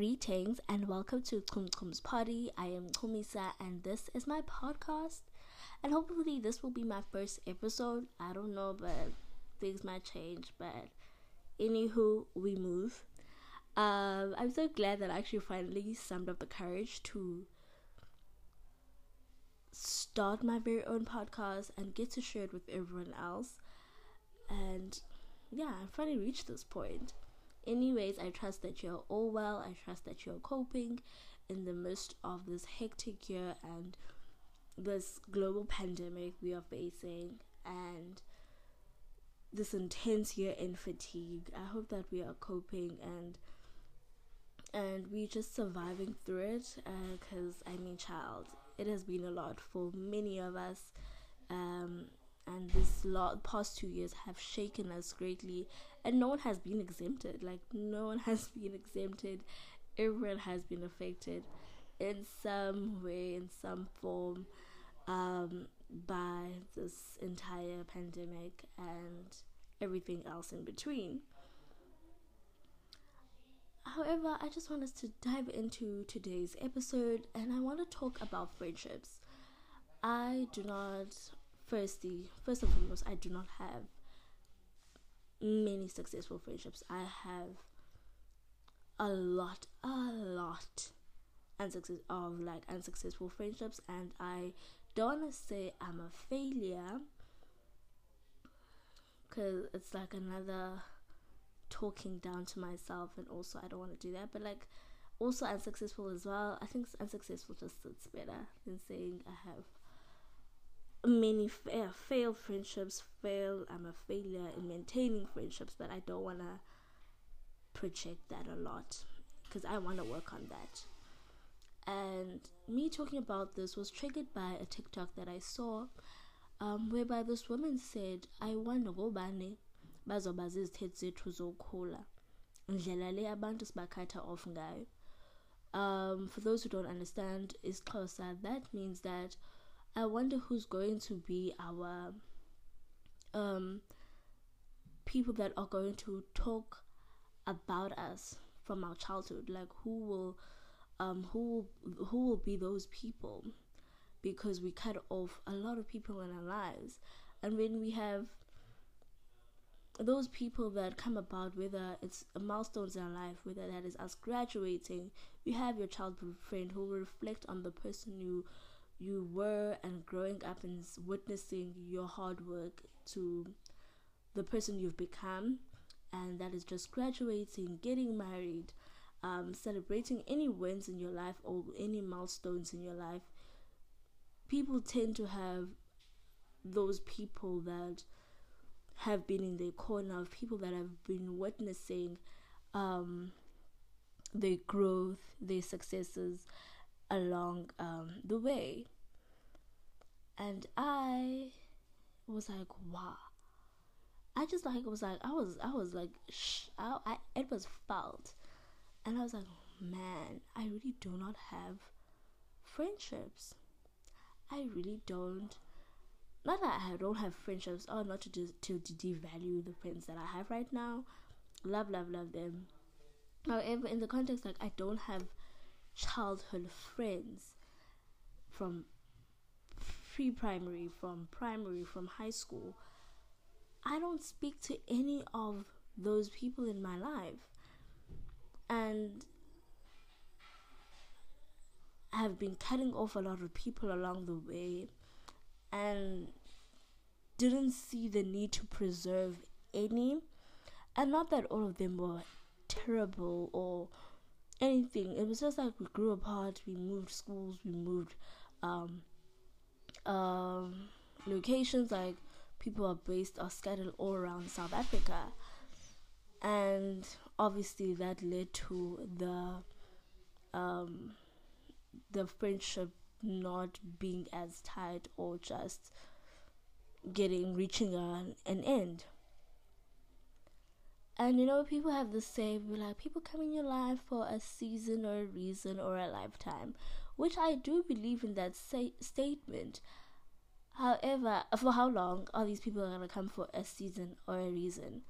Greetings and welcome to Kum Kum's Party. I am Kumisa and this is my podcast. And hopefully, this will be my first episode. I don't know, but things might change. But anywho, we move. Um, I'm so glad that I actually finally summed up the courage to start my very own podcast and get to share it with everyone else. And yeah, I finally reached this point. Anyways, I trust that you're all well. I trust that you're coping in the midst of this hectic year and this global pandemic we are facing and this intense year in fatigue. I hope that we are coping and and we just surviving through it because uh, I mean, child, it has been a lot for many of us. Um, this lot past two years have shaken us greatly and no one has been exempted. Like no one has been exempted. Everyone has been affected in some way in some form um, by this entire pandemic and everything else in between. However i just want us to dive into today's episode and i want to talk about friendships. I do not firstly, first and foremost, I do not have many successful friendships. I have a lot, a lot unsuccess of like unsuccessful friendships, and I don't want to say I'm a failure because it's like another talking down to myself, and also I don't want to do that, but like also unsuccessful as well. I think unsuccessful just sits better than saying I have many fa- failed friendships fail i'm a failure in maintaining friendships but i don't want to project that a lot because i want to work on that. And me talking about this was triggered by a tiktok that i saw um, whereby this woman said i ngobani bazoba zizithethe zethu zokhula? Ndlela le abantu sibakhatha off ngayo. Um, for those who don't understand isiXhosa that means that I wonder who's going to be our um, people that are going to talk about us from our childhood. Like who will um, who who will be those people? Because we cut off a lot of people in our lives, and when we have those people that come about, whether it's milestones in our life, whether that is us graduating, you have your childhood friend who will reflect on the person you you were and growing up and witnessing your hard work to the person you've become and that is just graduating getting married um, celebrating any wins in your life or any milestones in your life. People tend to have those people that have been in their corner of people that have been witnessing um, their growth their successes along um, the way. And I was like, wow. I just like was like I was I was like sh- I, I it was felt, and I was like, man, I really do not have friendships. I really don't. Not that I don't have friendships, or not to do, to devalue the friends that I have right now. Love, love, love them. However, in the context like I don't have childhood friends from pre primary, from primary, from high school. I don't speak to any of those people in my life. And I have been cutting off a lot of people along the way and didn't see the need to preserve any. And not that all of them were terrible or anything. It was just like we grew apart, we moved schools, we moved um, um, locations. Like people are based are scattered all around South Africa, and obviously that led to the um, the friendship not being as tight or just getting reaching an, an end. And you know, people have the same, like, people come in your life for a season or a reason or a lifetime, which I do believe in that say- statement. However, for how long are these people going to come for a season or a reason?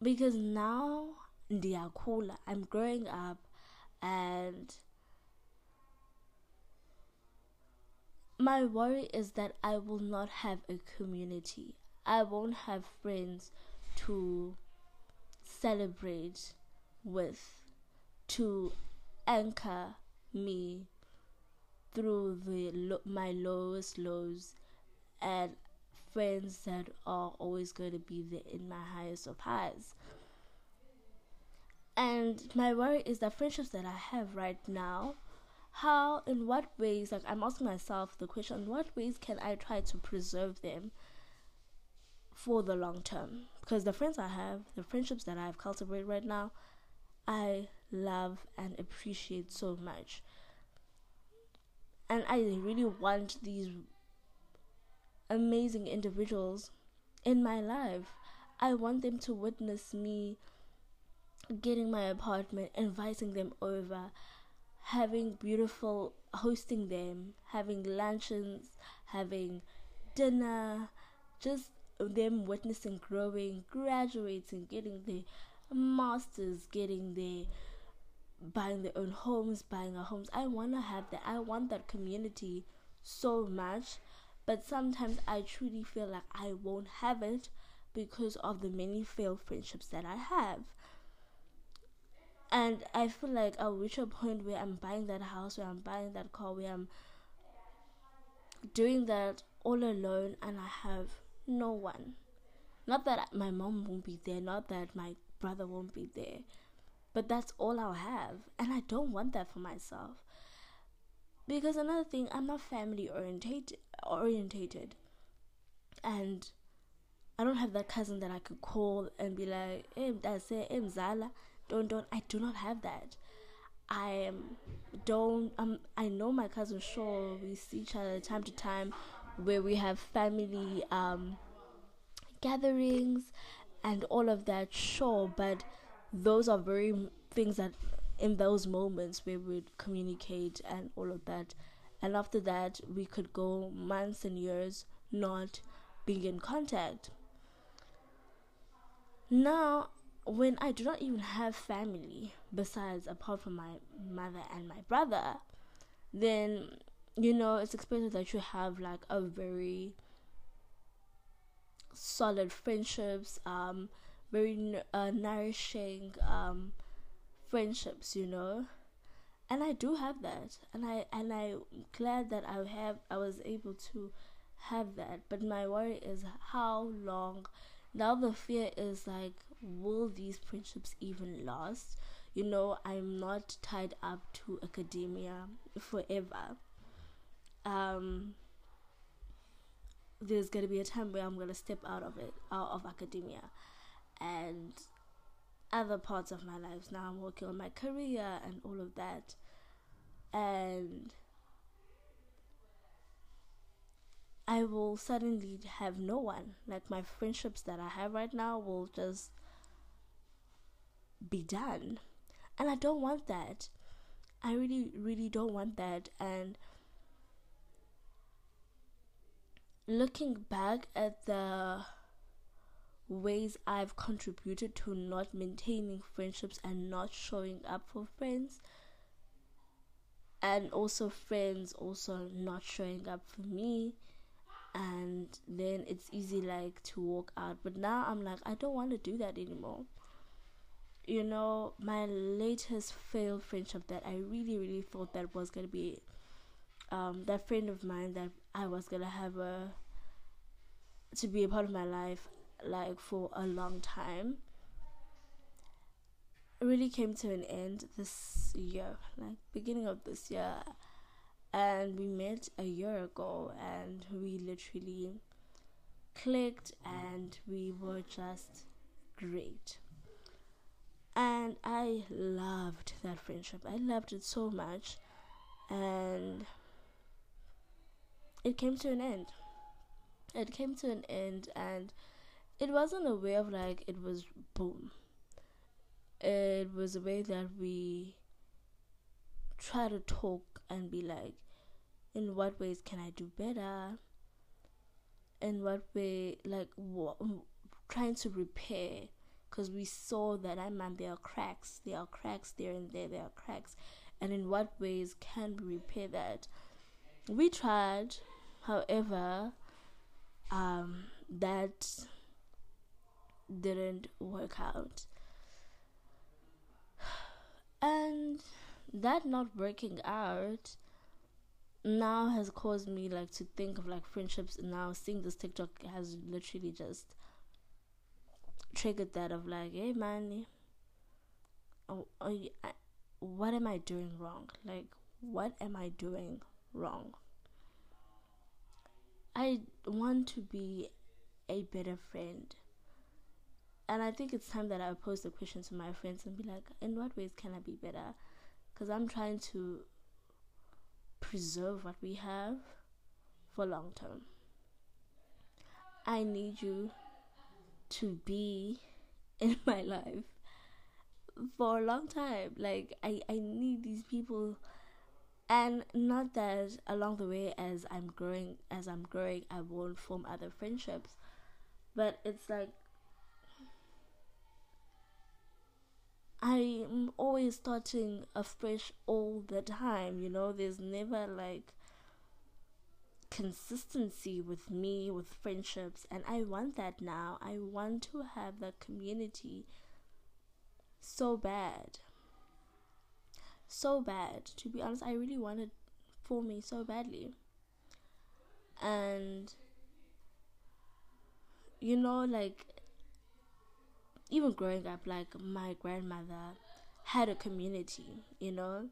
Because now ndiyakula i'm growing up and my worry is that i will not have a community i won't have friends to celebrate with to anchor me through the lo- my lowest lows and friends that are always going to be there in my highest of highs. And my worry is the friendships that I have right now, how, in what ways, like I'm asking myself the question, what ways can I try to preserve them for the long term? Because the friends I have, the friendships that I've cultivated right now, I love and appreciate so much. And I really want these amazing individuals in my life. I want them to witness me getting my apartment, inviting them over, having beautiful, hosting them, having luncheons, having dinner, just them witnessing growing, graduating, getting their masters, getting their buying their own homes, buying our homes. I want to have that. I want that community so much but sometimes I truly feel like I won't have it because of the many failed friendships that I have. And I feel like I'll reach a point where I'm buying that house, where I'm buying that car, where I'm doing that all alone and I have no one. Not that my mom won't be there, not that my brother won't be there, but that's all I'll have. And I don't want that for myself. Because another thing, I'm not family orientated orientated and I don't have that cousin that I could call and be like, hey, that's it, hey, Mzala. Don't, don't. I do not have that. I am, don't, um, I know my cousin, sure, we see each other time to time where we have family um, gatherings and all of that, sure, but those are very things that in those moments where we'd communicate and all of that. And after that we could go months and years not being in contact. Now when i do not even have family besides apart from my mother and my brother then you know it's expected that you have like a very solid friendships um very uh, nourishing um friendships you know and I do have that, and I and I'm glad that I have I was able to have that. But my worry is how long. Now the fear is like, will these friendships even last? You know, I'm not tied up to academia forever. Um, there's gonna be a time where I'm gonna step out of it, out of academia, and other parts of my life. Now I'm working on my career and all of that and I will suddenly have no one. Like my friendships that I have right now will just be done. And I don't want that. I really, really don't want that. And looking back at the ways I've contributed to not maintaining friendships and not showing up for friends, and also friends also not showing up for me and then it's easy like to walk out. But now i'm like i don't want to do that anymore. You know my latest failed friendship that i really really thought that was going to be um, that friend of mine that i was to have a to be a part of my life like for a long time really came to an end this year, like beginning of this year. And we met a year ago and we literally clicked and we were just great. And I loved that friendship. I loved it so much. And it came to an end. It came to an end and it wasn't a way of like it was boom it was a way that we try to talk and be like, in what ways can I do better? In what way, like, trying to repair because we saw that I mean there are cracks, there are cracks there and there, there are cracks, and in what ways can we repair that? We tried, however, um, that didn't work out. And that not working out now has caused me like to think of like friendships now seeing this TikTok has literally just triggered that of like, hey man, oh, oh, I, what am I doing wrong? Like, what am I doing wrong? I want to be a better friend. And I think it's time that I pose the question to my friends and be like, in what ways can I be better? Because I'm trying to preserve what we have for long term. I need you to be in my life for a long time. Like I, I need these people and not that along the way as I'm growing as I'm growing I won't form other friendships. But it's like I'm always starting afresh all the time, you know, there's never like consistency with me with friendships and I want that now. I want to have that community so bad. So bad. To be honest, I really wanted for me so badly. And you know like even growing up, like my grandmother had a community, you know,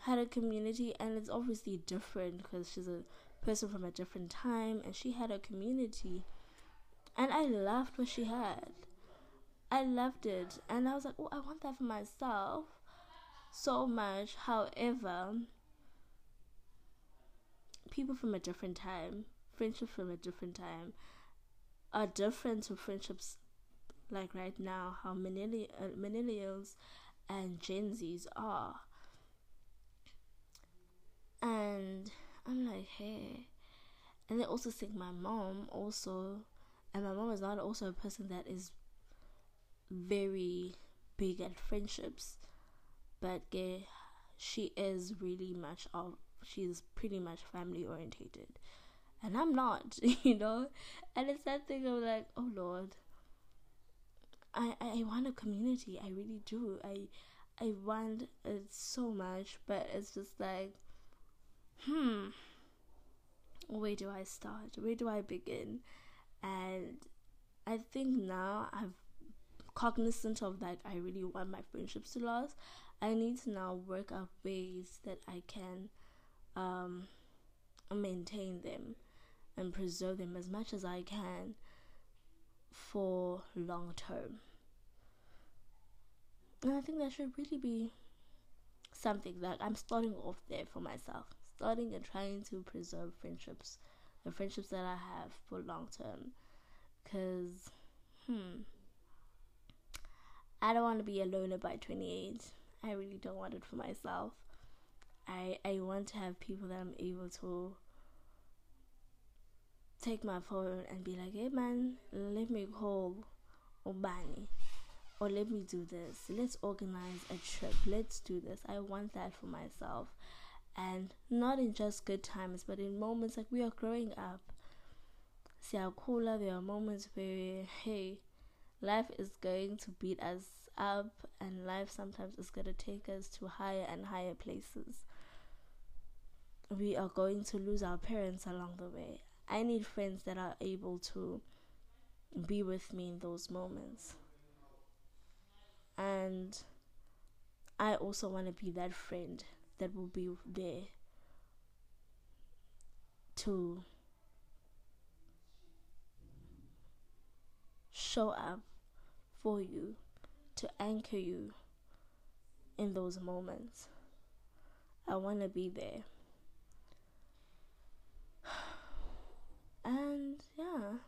had a community, and it's obviously different because she's a person from a different time, and she had a community, and I loved what she had. I loved it, and I was like, oh, I want that for myself so much. However, people from a different time, friendships from a different time, are different to friendships like right now how uh, millennials and Gen Zs are. And I'm like, hey. And they also think my mom also, and my mom is not also a person that is very big at friendships, but yeah, she is really much of, she's pretty much family orientated. And I'm not, you know? And it's that thing of like, oh Lord, I, I want a community. I really do. I I want it so much, but it's just like, hmm, where do I start? Where do I begin? And I think now I'm cognizant of that. I really want my friendships to last. I need to now work out ways that I can um, maintain them and preserve them as much as I can for long term. And I think that should really be something that I'm starting off there for myself. Starting and trying to preserve friendships, the friendships that I have for long term. Because, hmm, I don't want to be a loner by 28. I really don't want it for myself. I I want to have people that I'm able to take my phone and be like, hey man, let me call Obani or let me do this. Let's organize a trip. Let's do this. I want that for myself. And not in just good times, but in moments like we are growing up. See how cooler there are moments where hey, life is going to beat us up and life sometimes is gonna take us to higher and higher places. We are going to lose our parents along the way. I need friends that are able to be with me in those moments and I also want to be that friend that will be there to show up for you, to anchor you in those moments. I want to be there. And yeah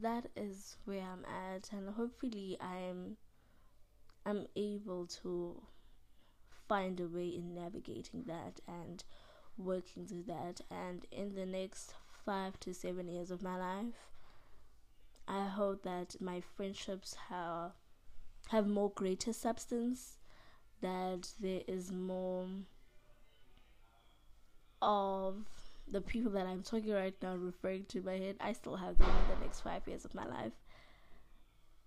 that is where I'm at, and hopefully I'm I'm able to find a way in navigating that and working through that. And in the next five to seven years of my life, I hope that my friendships have have more greater substance, that there is more of the people that I'm talking right now referring to my head, I still have them in the next five years of my life.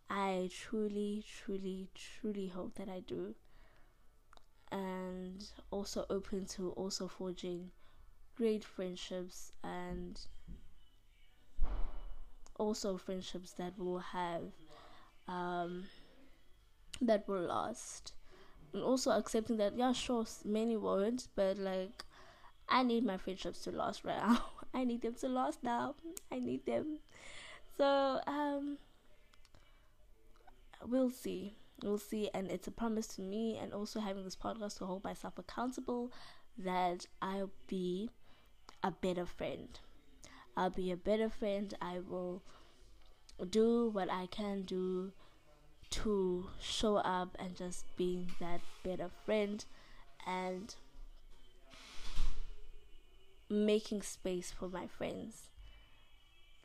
I truly, truly, truly hope that I do. And also open to also forging great friendships and also friendships that will have um, that will last. And also accepting that yeah sure many won't but like i need my friendships to last right now. I need them to last now. I need them. So um we'll see. We'll see and it's a promise to me and also having this podcast to hold myself accountable that i'll be a better friend i'll be a better friend i will do what i can do to show up and just being that better friend and making space for my friends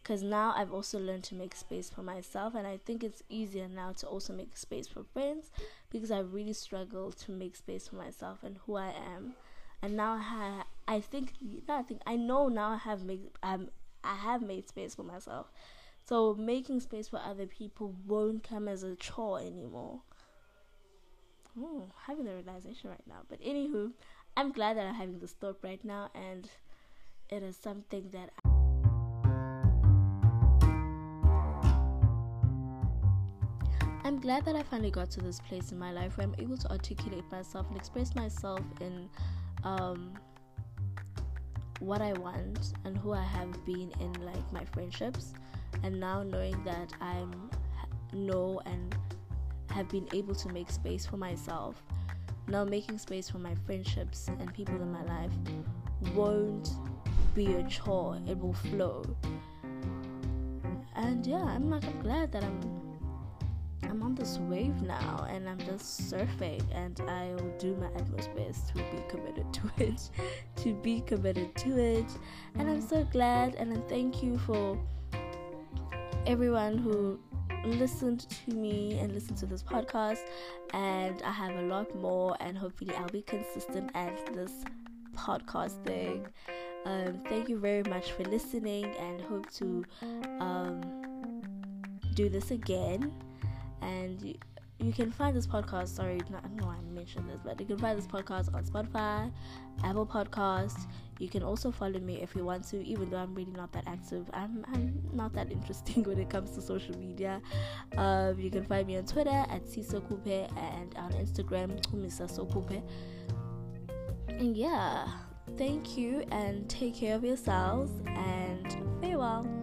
because now I've also learned to make space for myself, and I think it's easier now to also make space for friends because I really struggle to make space for myself and who I am. And now I, I think, I think I know now I have made um, I have made space for myself, so making space for other people won't come as a chore anymore. Oh, having the realization right now. But anywho, I'm glad that I'm having this thought right now, and it is something that. I'm glad that I finally got to this place in my life where I'm able to articulate myself and express myself in um, what I want and who I have been in like my friendships. And now knowing that I'm know and have been able to make space for myself now making space for my friendships and people in my life won't be a chore. It will flow. And yeah i'm like i'm glad that i'm i'm on this wave now and i'm just surfing and i'll do my utmost best to be committed to it to be committed to it and i'm so glad and I thank you for everyone who listened to me and listened to this podcast. And I have a lot more, and hopefully, I'll be consistent at this podcast thing. Um, thank you very much for listening, and hope to um, do this again. And you can find this podcast. Sorry, not, I don't know why I mentioned this, but you can find this podcast on Spotify, Apple Podcasts. You can also follow me if you want to, even though I'm really not that active. I'm, I'm not that interesting when it comes to social media. Um, you can find me on Twitter at Sisokupe and on Instagram, Humisa Sokupe. And yeah, thank you and take care of yourselves and farewell.